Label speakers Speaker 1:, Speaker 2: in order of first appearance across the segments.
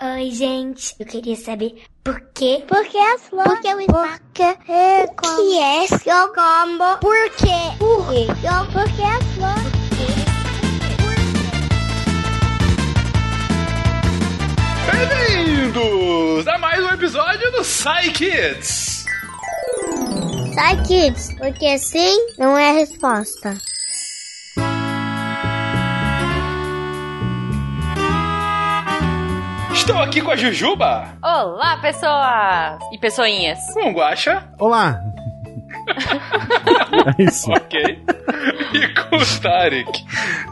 Speaker 1: Oi, gente. Eu queria saber por quê?
Speaker 2: Por que as flores?
Speaker 1: Por que o espaço?
Speaker 2: Por que é
Speaker 1: que é seu combo? Por quê?
Speaker 2: Por quê? Por que as flores?
Speaker 3: Bem-vindos a mais um episódio do Psy Kids.
Speaker 2: Sai, kids, porque sim não é a resposta.
Speaker 3: Estou aqui com a Jujuba,
Speaker 4: Olá, pessoas e pessoinhas.
Speaker 3: com o Guaxa,
Speaker 5: Olá! é isso.
Speaker 3: ok, e com o Tarek.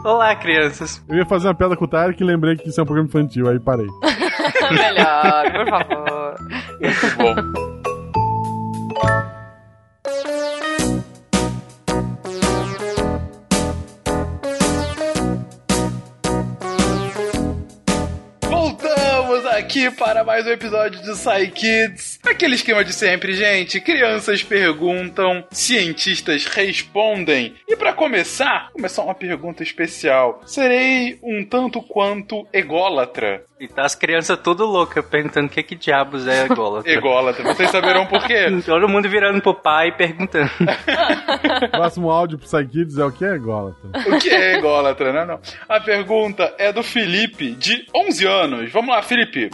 Speaker 6: Olá, crianças.
Speaker 5: Eu ia fazer uma piada com o Tarek e lembrei que isso é um programa infantil, aí parei.
Speaker 4: Melhor, por favor.
Speaker 3: Muito bom. Aqui para mais um episódio do Psy Kids. Aquele esquema de sempre, gente. Crianças perguntam, cientistas respondem. E para começar, começar uma pergunta especial. Serei um tanto quanto ególatra.
Speaker 6: E tá as crianças tudo loucas perguntando o que, que diabos é ególatra.
Speaker 3: Ególatra. Vocês saberão por quê?
Speaker 6: Todo mundo virando pro pai e perguntando.
Speaker 5: Próximo áudio pro Psykids é o que é ególatra?
Speaker 3: O que é ególatra, né? Não. A pergunta é do Felipe, de 11 anos. Vamos lá, Felipe.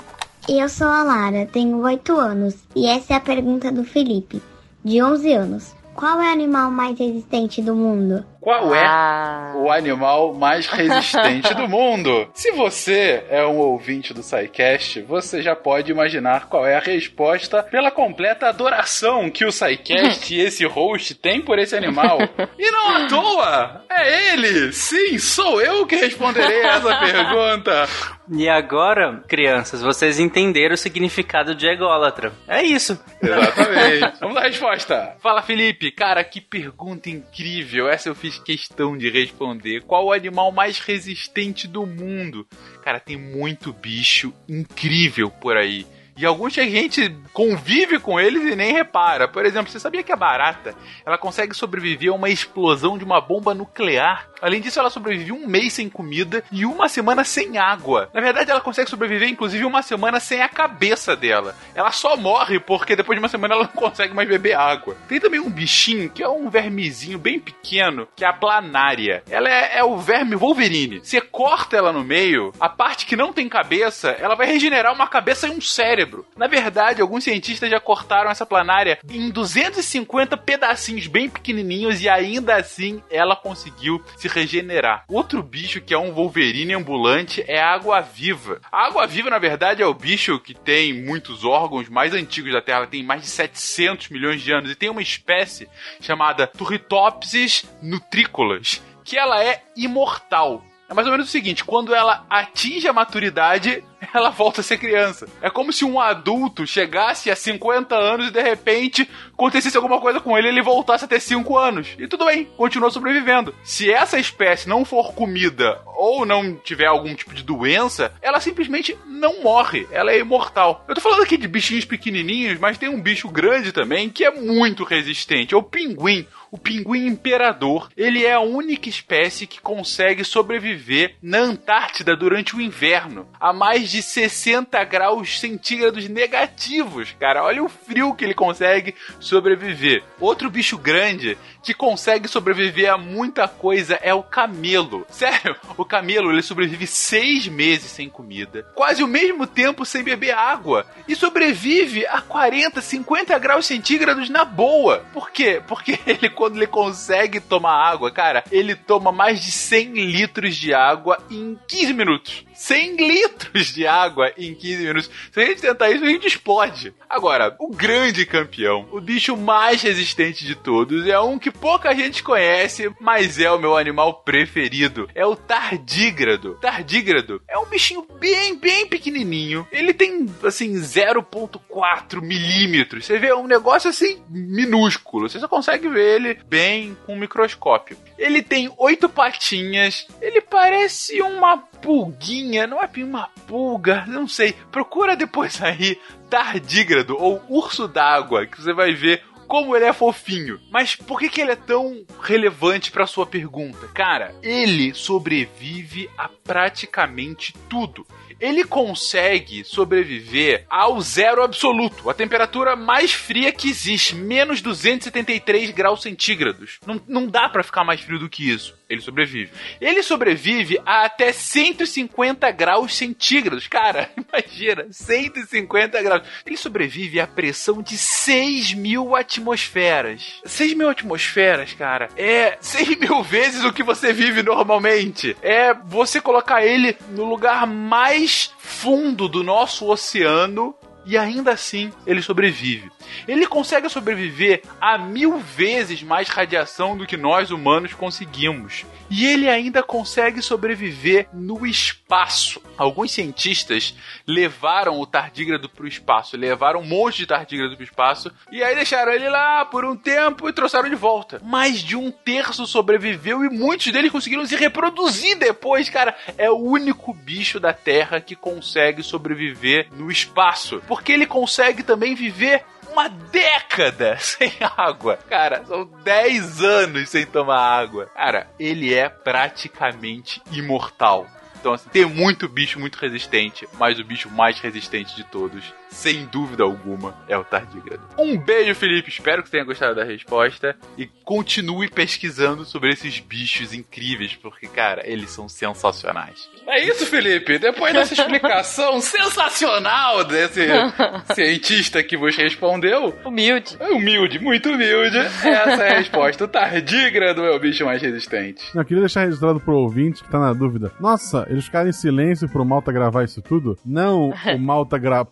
Speaker 2: Eu sou a Lara, tenho 8 anos e essa é a pergunta do Felipe, de 11 anos. Qual é o animal mais resistente do mundo?
Speaker 3: Qual é
Speaker 4: Ah.
Speaker 3: o animal mais resistente do mundo? Se você é um ouvinte do SciCast, você já pode imaginar qual é a resposta pela completa adoração que o SciCast e esse host tem por esse animal. E não à toa! É ele! Sim, sou eu que responderei essa pergunta!
Speaker 6: E agora, crianças, vocês entenderam o significado de ególatra. É isso.
Speaker 3: Exatamente. Vamos à resposta. Fala, Felipe. Cara, que pergunta incrível. Essa eu fiz questão de responder. Qual o animal mais resistente do mundo? Cara, tem muito bicho incrível por aí. E alguns que a gente convive com eles e nem repara. Por exemplo, você sabia que a barata ela consegue sobreviver a uma explosão de uma bomba nuclear? Além disso, ela sobrevive um mês sem comida e uma semana sem água. Na verdade, ela consegue sobreviver, inclusive, uma semana sem a cabeça dela. Ela só morre porque depois de uma semana ela não consegue mais beber água. Tem também um bichinho que é um vermezinho bem pequeno, que é a planária. Ela é, é o verme Wolverine. Você corta ela no meio, a parte que não tem cabeça, ela vai regenerar uma cabeça e um cérebro. Na verdade, alguns cientistas já cortaram essa planária em 250 pedacinhos bem pequenininhos e ainda assim ela conseguiu se regenerar. Outro bicho que é um Wolverine ambulante é a água-viva. A água-viva, na verdade, é o bicho que tem muitos órgãos mais antigos da Terra, tem mais de 700 milhões de anos e tem uma espécie chamada Turritopsis nutricolas, que ela é imortal. É mais ou menos o seguinte: quando ela atinge a maturidade, ela volta a ser criança. É como se um adulto chegasse a 50 anos e de repente acontecesse alguma coisa com ele e ele voltasse a ter 5 anos. E tudo bem, continua sobrevivendo. Se essa espécie não for comida ou não tiver algum tipo de doença, ela simplesmente não morre. Ela é imortal. Eu tô falando aqui de bichinhos pequenininhos, mas tem um bicho grande também que é muito resistente. É o pinguim. O pinguim imperador, ele é a única espécie que consegue sobreviver na Antártida durante o inverno, a mais de 60 graus centígrados negativos, cara. Olha o frio que ele consegue sobreviver. Outro bicho grande que consegue sobreviver a muita coisa é o camelo. Sério, o camelo ele sobrevive seis meses sem comida, quase o mesmo tempo sem beber água e sobrevive a 40, 50 graus centígrados na boa. Por quê? Porque ele quando ele consegue tomar água, cara, ele toma mais de 100 litros de água em 15 minutos. 100 litros de água em 15 minutos. Se a gente tentar isso, a gente explode. Agora, o grande campeão, o bicho mais resistente de todos, é um que pouca gente conhece, mas é o meu animal preferido. É o tardígrado. Tardígrado é um bichinho bem, bem pequenininho. Ele tem, assim, 0,4 milímetros. Você vê, é um negócio, assim, minúsculo. Você só consegue ver ele bem com um microscópio. Ele tem oito patinhas. Ele parece uma pulguinha. Não é uma pulga, não sei. Procura depois aí tardígrado ou urso d'água, que você vai ver como ele é fofinho. Mas por que, que ele é tão relevante para sua pergunta? Cara, ele sobrevive a praticamente tudo. ele consegue sobreviver ao zero absoluto, a temperatura mais fria que existe, menos 273 graus centígrados. Não, não dá pra ficar mais frio do que isso. Ele sobrevive. Ele sobrevive a até 150 graus centígrados. Cara, imagina, 150 graus. Ele sobrevive à pressão de 6 mil atmosferas. 6 mil atmosferas, cara, é 6 mil vezes o que você vive normalmente. É você colocar ele no lugar mais fundo do nosso oceano e ainda assim ele sobrevive. Ele consegue sobreviver a mil vezes mais radiação do que nós humanos conseguimos. E ele ainda consegue sobreviver no espaço. Alguns cientistas levaram o tardígrado para o espaço, levaram um monte de tardígrado para o espaço e aí deixaram ele lá por um tempo e trouxeram de volta. Mais de um terço sobreviveu e muitos deles conseguiram se reproduzir depois, cara. É o único bicho da Terra que consegue sobreviver no espaço, porque ele consegue também viver uma década sem água. Cara, são 10 anos sem tomar água. Cara, ele é praticamente imortal. Então, assim, tem muito bicho muito resistente, mas o bicho mais resistente de todos, sem dúvida alguma, é o tardígrado. Um beijo, Felipe. Espero que você tenha gostado da resposta e continue pesquisando sobre esses bichos incríveis, porque, cara, eles são sensacionais. É isso, Felipe. Depois dessa explicação sensacional desse cientista que vos respondeu,
Speaker 4: Humilde.
Speaker 3: é humilde, muito humilde, essa é a resposta. O tardígrado é o bicho mais resistente.
Speaker 5: Eu queria deixar registrado pro ouvinte que tá na dúvida. Nossa, eles ficaram em silêncio pro Malta gravar isso tudo? Não, o Malta gra-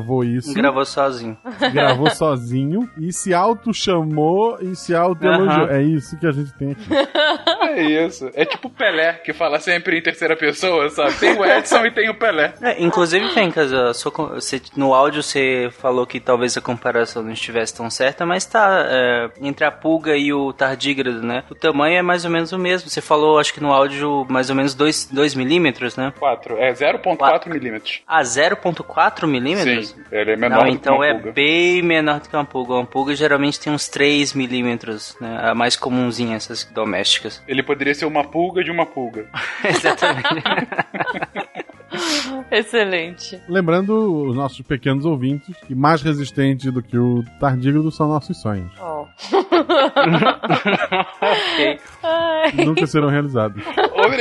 Speaker 5: pré-gravou isso,
Speaker 6: Gravou sozinho.
Speaker 5: gravou sozinho e se auto-chamou e se auto-elogiou.
Speaker 6: Aham.
Speaker 5: É isso que a gente tem aqui.
Speaker 3: É isso. É tipo o Pelé, que fala sempre em terceira pessoa, sabe? Tem o Edson e tem o Pelé.
Speaker 6: É, inclusive, Fencas, no áudio você falou que talvez a comparação não estivesse tão certa, mas tá é, entre a pulga e o tardígrado, né? O tamanho é mais ou menos o mesmo. Você falou, acho que no áudio, mais ou menos 2 milímetros, né?
Speaker 3: 4. É 0.4 milímetros.
Speaker 6: Ah, 0.4 milímetros?
Speaker 3: Sim, ele é menor
Speaker 6: Não,
Speaker 3: do
Speaker 6: então
Speaker 3: que uma
Speaker 6: é bem menor do que uma pulga. Uma pulga geralmente tem uns 3 milímetros, né? A mais comumzinha, essas domésticas.
Speaker 3: Ele poderia ser uma pulga de uma pulga.
Speaker 6: Exatamente.
Speaker 4: Excelente.
Speaker 5: Lembrando os nossos pequenos ouvintes que mais resistente do que o tardígrado são nossos sonhos.
Speaker 4: Ó.
Speaker 6: ok.
Speaker 4: Ai.
Speaker 5: Nunca serão realizados.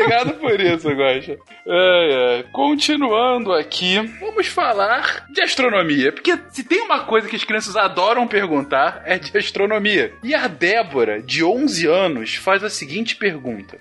Speaker 3: Obrigado por isso, Guaxa. É, é. Continuando aqui, vamos falar de astronomia. Porque se tem uma coisa que as crianças adoram perguntar, é de astronomia. E a Débora, de 11 anos, faz a seguinte pergunta.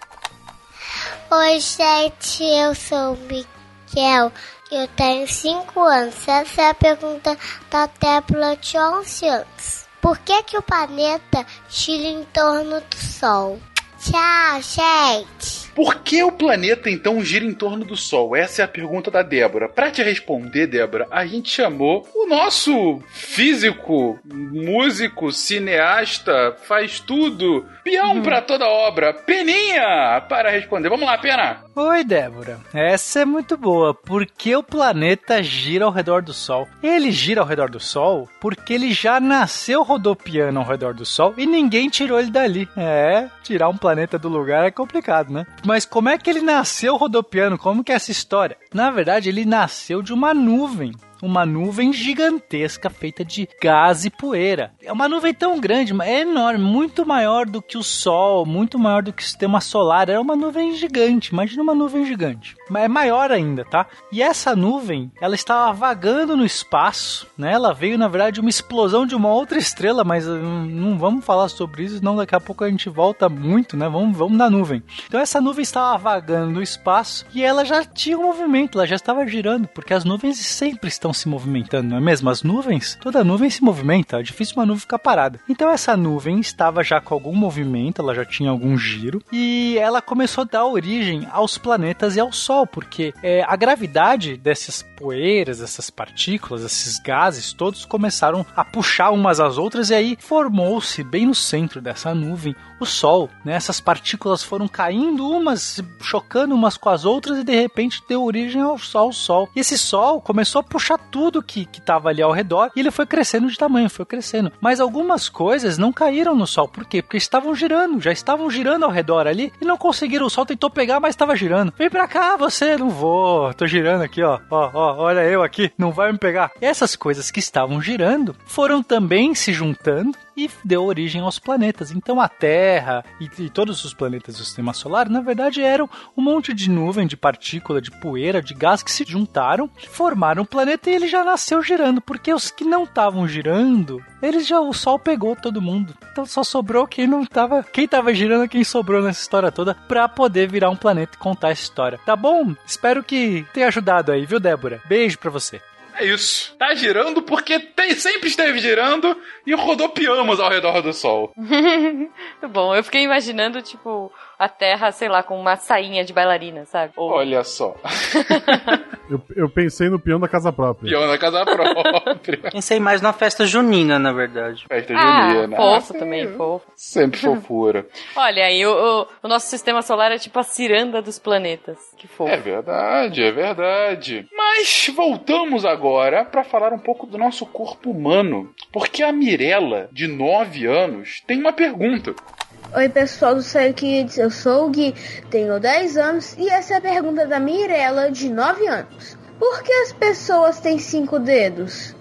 Speaker 1: Oi, gente, eu sou o Miquel. Eu tenho 5 anos. Essa é a pergunta da Débora de 11 anos. Por que, que o planeta gira em torno do Sol? Tchau, gente.
Speaker 3: Por que o planeta então gira em torno do Sol? Essa é a pergunta da Débora. Pra te responder, Débora, a gente chamou o nosso físico, músico, cineasta, faz tudo, peão pra toda obra, Peninha, para responder. Vamos lá, Pena.
Speaker 7: Oi, Débora. Essa é muito boa. Por que o planeta gira ao redor do Sol? Ele gira ao redor do Sol porque ele já nasceu rodopiando ao redor do Sol e ninguém tirou ele dali. É, tirar um planeta do lugar é complicado, né? Mas como é que ele nasceu rodopiando? Como que é essa história? Na verdade, ele nasceu de uma nuvem uma nuvem gigantesca feita de gás e poeira. É uma nuvem tão grande, é enorme, muito maior do que o Sol, muito maior do que o sistema solar. É uma nuvem gigante, imagina uma nuvem gigante. Mas é maior ainda, tá? E essa nuvem, ela estava vagando no espaço, né? Ela veio, na verdade, de uma explosão de uma outra estrela, mas hum, não vamos falar sobre isso, senão daqui a pouco a gente volta muito, né? Vamos, vamos na nuvem. Então essa nuvem estava vagando no espaço e ela já tinha um movimento, ela já estava girando, porque as nuvens sempre estão se movimentando, não é mesmo? As nuvens, toda nuvem se movimenta, é difícil uma nuvem ficar parada. Então essa nuvem estava já com algum movimento, ela já tinha algum giro, e ela começou a dar origem aos planetas e ao Sol, porque é, a gravidade dessas poeiras, essas partículas, esses gases, todos começaram a puxar umas às outras, e aí formou-se bem no centro dessa nuvem o Sol. Né? Essas partículas foram caindo umas, chocando umas com as outras, e de repente deu origem ao Sol. Sol. E esse Sol começou a puxar tudo que estava ali ao redor e ele foi crescendo de tamanho, foi crescendo. Mas algumas coisas não caíram no Sol. Por quê? Porque estavam girando, já estavam girando ao redor ali e não conseguiram. O Sol tentou pegar, mas estava girando. Vem pra cá, você, não vou. Tô girando aqui, ó. Ó, ó, olha eu aqui, não vai me pegar. Essas coisas que estavam girando foram também se juntando e deu origem aos planetas. Então a Terra e, e, todos os planetas do sistema solar, na verdade, eram um monte de nuvem, de partícula, de poeira, de gás que se juntaram, formaram um planeta e ele já nasceu girando, porque os que não estavam girando, eles já o sol pegou todo mundo. Então só sobrou quem não tava, quem tava girando, quem sobrou nessa história toda para poder virar um planeta e contar essa história. Tá bom? Espero que tenha ajudado aí, viu, Débora? Beijo para você.
Speaker 3: É isso. Tá girando porque tem, sempre esteve girando e rodopiamos ao redor do Sol.
Speaker 4: Muito bom. Eu fiquei imaginando, tipo, a Terra, sei lá, com uma sainha de bailarina, sabe?
Speaker 3: Ou... Olha só.
Speaker 5: eu, eu pensei no peão da casa própria.
Speaker 3: Peão da casa própria.
Speaker 6: pensei mais na festa junina, na verdade.
Speaker 3: Festa ah, junina.
Speaker 4: Fofo ah, também, fofo.
Speaker 3: Sempre fofura.
Speaker 4: Olha, aí o, o, o, nosso sistema solar é tipo a ciranda dos planetas. Que fofo.
Speaker 3: É verdade, é verdade. Mas voltamos agora para falar um pouco do nosso corpo humano. Porque a Mirella, de 9 anos, tem uma pergunta.
Speaker 8: Oi pessoal do Sério Kids, eu sou o Gui, tenho 10 anos e essa é a pergunta da Mirella, de 9 anos. Por que as pessoas têm 5 dedos?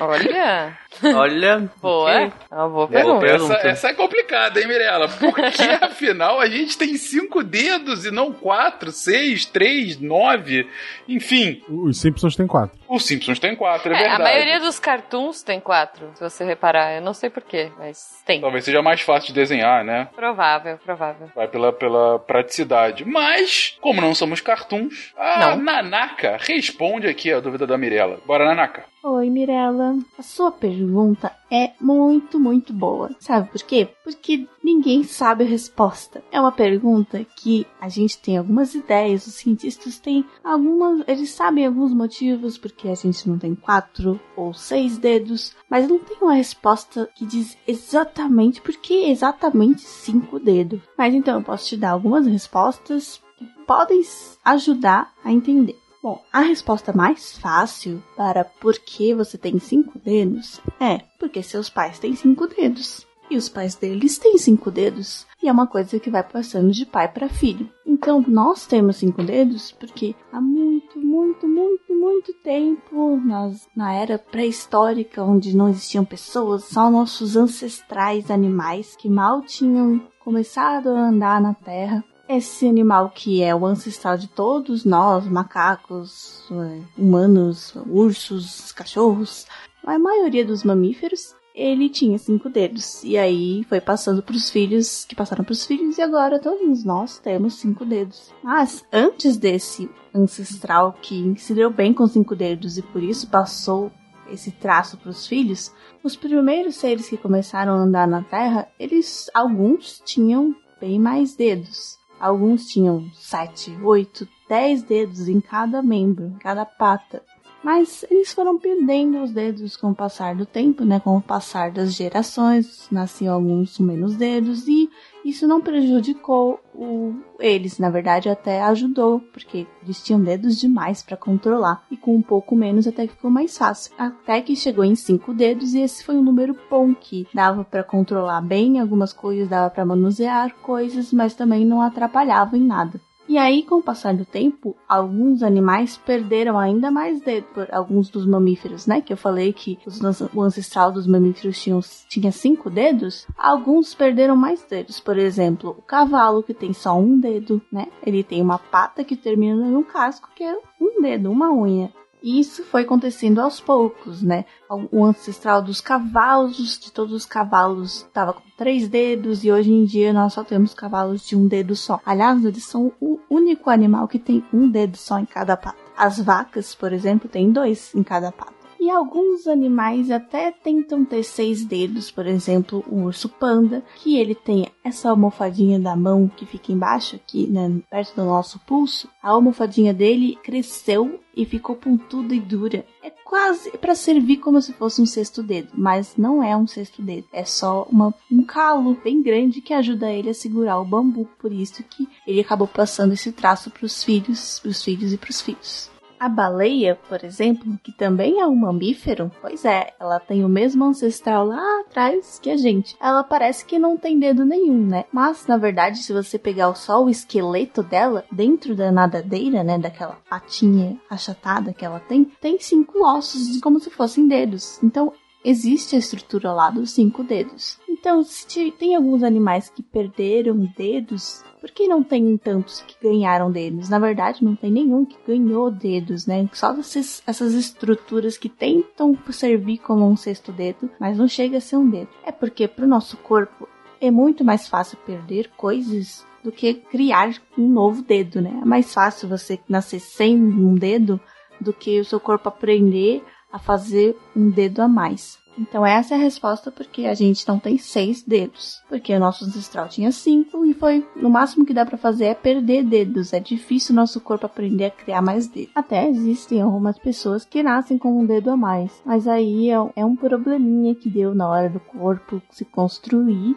Speaker 4: Olha!
Speaker 6: Olha.
Speaker 4: Boa. É uma boa pergunta.
Speaker 3: Essa, essa, é complicada, hein, Mirella? Porque afinal a gente tem cinco dedos e não quatro, seis, três, nove, enfim.
Speaker 5: Os Simpsons têm quatro.
Speaker 3: Os Simpsons têm quatro, é,
Speaker 4: é
Speaker 3: verdade.
Speaker 4: A maioria dos cartoons tem quatro, se você reparar. Eu não sei porquê, mas tem.
Speaker 3: Talvez seja mais fácil de desenhar, né?
Speaker 4: Provável, provável.
Speaker 3: Vai pela, pela praticidade. Mas, como não somos cartoons, a não. Nanaka responde aqui a dúvida da Mirella. Bora, Nanaka.
Speaker 9: Oi, Mirella. A sua pergunta é muito, muito boa. Sabe por quê? Porque ninguém sabe a resposta. É uma pergunta que a gente tem algumas ideias, os cientistas têm algumas, eles sabem alguns motivos porque a gente não tem quatro ou seis dedos, mas não tem uma resposta que diz exatamente por que exatamente cinco dedos. Mas então eu posso te dar algumas respostas que podem ajudar a entender. Bom, a resposta mais fácil para por que você tem cinco dedos é porque seus pais têm cinco dedos. E os pais deles têm cinco dedos. E é uma coisa que vai passando de pai para filho. Então, nós temos cinco dedos porque há muito, muito, muito, muito tempo, nós, na era pré-histórica, onde não existiam pessoas, só nossos ancestrais animais que mal tinham começado a andar na Terra, esse animal que é o ancestral de todos nós, macacos, é, humanos, ursos, cachorros, a maioria dos mamíferos, ele tinha cinco dedos. E aí foi passando para os filhos, que passaram para os filhos, e agora todos nós temos cinco dedos. Mas antes desse ancestral que se deu bem com cinco dedos e por isso passou esse traço para os filhos, os primeiros seres que começaram a andar na Terra, eles alguns tinham bem mais dedos. Alguns tinham sete, oito, dez dedos em cada membro, em cada pata. Mas eles foram perdendo os dedos com o passar do tempo, né? Com o passar das gerações, nasciam alguns com menos dedos e isso não prejudicou o, eles, na verdade até ajudou, porque eles tinham dedos demais para controlar e com um pouco menos até que ficou mais fácil. Até que chegou em cinco dedos e esse foi um número bom que dava para controlar bem algumas coisas, dava para manusear coisas, mas também não atrapalhava em nada. E aí, com o passar do tempo, alguns animais perderam ainda mais dedos, alguns dos mamíferos, né? Que eu falei que os, o ancestral dos mamíferos tinham, tinha cinco dedos. Alguns perderam mais dedos. Por exemplo, o cavalo, que tem só um dedo, né? Ele tem uma pata que termina num casco, que é um dedo, uma unha. E isso foi acontecendo aos poucos, né? O ancestral dos cavalos, de todos os cavalos, estava com três dedos e hoje em dia nós só temos cavalos de um dedo só. Aliás, eles são o único animal que tem um dedo só em cada pata. As vacas, por exemplo, têm dois em cada pata. E alguns animais até tentam ter seis dedos, por exemplo, o urso panda, que ele tem essa almofadinha da mão que fica embaixo aqui, né, perto do nosso pulso. A almofadinha dele cresceu e ficou pontuda e dura. É quase para servir como se fosse um sexto dedo, mas não é um sexto dedo. É só uma, um calo bem grande que ajuda ele a segurar o bambu. Por isso que ele acabou passando esse traço para os filhos, para os filhos e para os filhos. A baleia, por exemplo, que também é um mamífero, pois é, ela tem o mesmo ancestral lá atrás que a gente. Ela parece que não tem dedo nenhum, né? Mas, na verdade, se você pegar só o esqueleto dela, dentro da nadadeira, né, daquela patinha achatada que ela tem, tem cinco ossos, como se fossem dedos. Então, existe a estrutura lá dos cinco dedos. Então, se tem alguns animais que perderam dedos, por que não tem tantos que ganharam dedos? Na verdade, não tem nenhum que ganhou dedos, né? Só esses, essas estruturas que tentam servir como um sexto dedo, mas não chega a ser um dedo. É porque para o nosso corpo é muito mais fácil perder coisas do que criar um novo dedo, né? É mais fácil você nascer sem um dedo do que o seu corpo aprender a fazer um dedo a mais. Então essa é a resposta porque a gente não tem seis dedos. Porque o nosso ancestral tinha cinco e foi no máximo que dá para fazer é perder dedos. É difícil nosso corpo aprender a criar mais dedos. Até existem algumas pessoas que nascem com um dedo a mais. Mas aí é, é um probleminha que deu na hora do corpo se construir.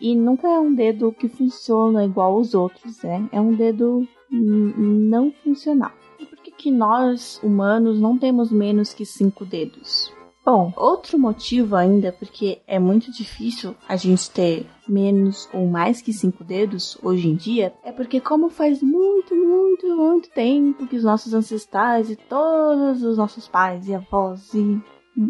Speaker 9: E nunca é um dedo que funciona igual aos outros, né? É um dedo não funcional. E por que, que nós, humanos, não temos menos que cinco dedos? Bom, outro motivo ainda, porque é muito difícil a gente ter menos ou mais que cinco dedos hoje em dia, é porque como faz muito, muito, muito tempo que os nossos ancestrais e todos os nossos pais e avós e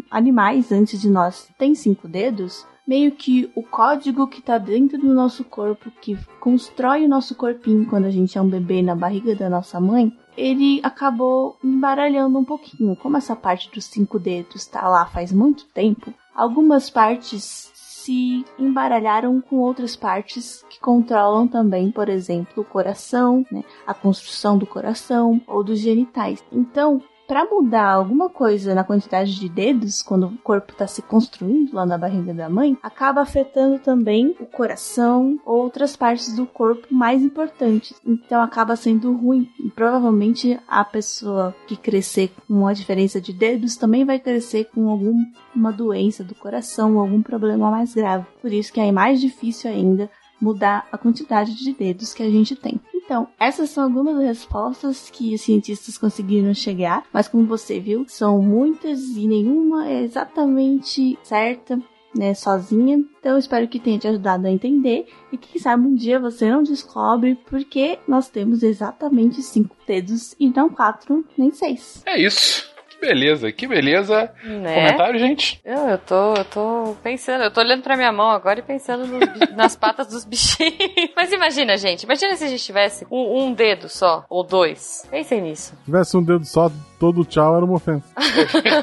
Speaker 9: animais antes de nós têm cinco dedos, meio que o código que tá dentro do nosso corpo, que constrói o nosso corpinho quando a gente é um bebê na barriga da nossa mãe, ele acabou embaralhando um pouquinho. Como essa parte dos cinco dedos está lá faz muito tempo, algumas partes se embaralharam com outras partes que controlam também, por exemplo, o coração, né, a construção do coração ou dos genitais. Então, para mudar alguma coisa na quantidade de dedos, quando o corpo está se construindo lá na barriga da mãe, acaba afetando também o coração ou outras partes do corpo mais importantes. Então acaba sendo ruim. E provavelmente a pessoa que crescer com uma diferença de dedos também vai crescer com alguma doença do coração algum problema mais grave. Por isso que é mais difícil ainda mudar a quantidade de dedos que a gente tem. Então, essas são algumas respostas que os cientistas conseguiram chegar, mas como você viu, são muitas e nenhuma é exatamente certa. Né, sozinha. Então, espero que tenha te ajudado a entender. E quem sabe um dia você não descobre porque nós temos exatamente cinco dedos e não quatro nem seis.
Speaker 3: É isso beleza, que beleza. Né? Comentário, gente?
Speaker 4: Eu, eu, tô, eu tô pensando, eu tô olhando pra minha mão agora e pensando nas patas dos bichinhos. Mas imagina, gente, imagina se a gente tivesse um, um dedo só, ou dois. Pensem nisso.
Speaker 5: Se tivesse um dedo só, todo tchau era uma ofensa.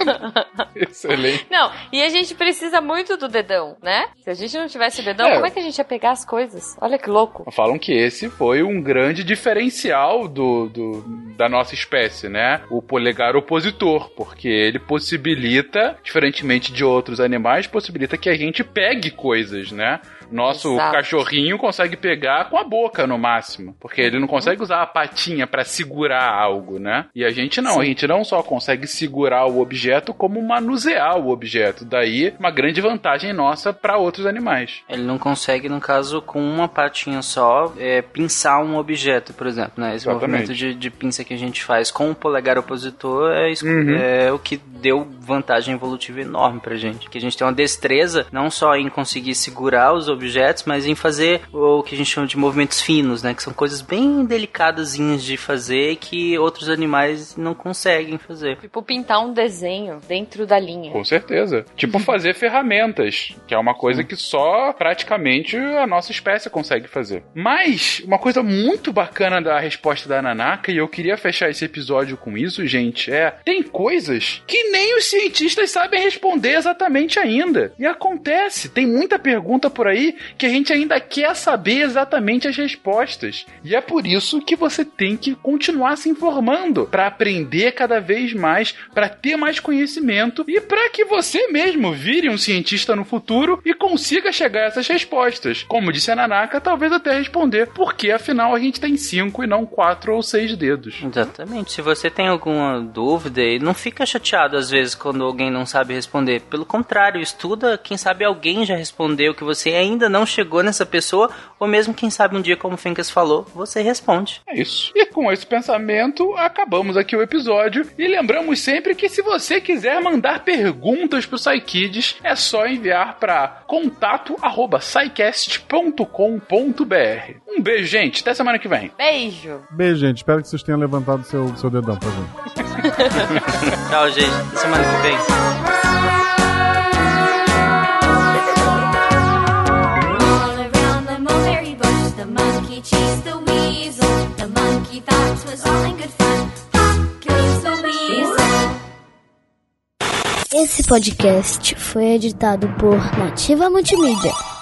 Speaker 3: Excelente.
Speaker 4: Não, e a gente precisa muito do dedão, né? Se a gente não tivesse o dedão, é. como é que a gente ia pegar as coisas? Olha que louco.
Speaker 3: Falam que esse foi um grande diferencial do, do da nossa espécie, né? O polegar opositor, porque ele possibilita, diferentemente de outros animais, possibilita que a gente pegue coisas, né? Nosso Exato. cachorrinho consegue pegar com a boca no máximo, porque ele não consegue usar a patinha para segurar algo, né? E a gente não, Sim. a gente não só consegue segurar o objeto, como manusear o objeto. Daí, uma grande vantagem nossa para outros animais.
Speaker 6: Ele não consegue, no caso, com uma patinha só, é, pinçar um objeto, por exemplo, né? Esse Exatamente. movimento de, de, pinça que a gente faz com o polegar opositor é, uhum. é o que deu vantagem evolutiva enorme pra gente. Que a gente tem uma destreza, não só em conseguir segurar os objetos, mas em fazer o que a gente chama de movimentos finos, né? Que são coisas bem delicadazinhas de fazer que outros animais não conseguem fazer.
Speaker 4: Tipo pintar um desenho dentro da linha.
Speaker 3: Com certeza. Tipo fazer ferramentas, que é uma coisa que só praticamente a nossa espécie consegue fazer. Mas, uma coisa muito bacana da resposta da Nanaka, e eu queria fechar esse episódio com isso, gente, é: tem coisas que nem os cientistas sabem responder exatamente ainda. E acontece, tem muita pergunta por aí que a gente ainda quer saber exatamente as respostas. E é por isso que você tem que continuar se informando para aprender cada vez mais, para ter mais conhecimento e para que você mesmo vire um cientista no futuro e consiga chegar a essas respostas. Como disse a Nanaka, talvez até responder porque afinal a gente tem cinco e não quatro ou seis dedos.
Speaker 6: Exatamente. Se você tem alguma dúvida, não fica chateado às vezes quando alguém não sabe responder. Pelo contrário, estuda, quem sabe alguém já respondeu que você ainda ainda não chegou nessa pessoa, ou mesmo quem sabe um dia, como o Fencas falou, você responde.
Speaker 3: É isso. E com esse pensamento, acabamos aqui o episódio. E lembramos sempre que se você quiser mandar perguntas pro SciKids, é só enviar para contato@scicast.com.br. Um beijo, gente. Até semana que vem.
Speaker 4: Beijo.
Speaker 5: Beijo, gente. Espero que vocês tenham levantado seu, seu dedão pra gente.
Speaker 10: Tchau, gente. Até semana que vem.
Speaker 11: Esse podcast foi editado por Nativa Multimídia.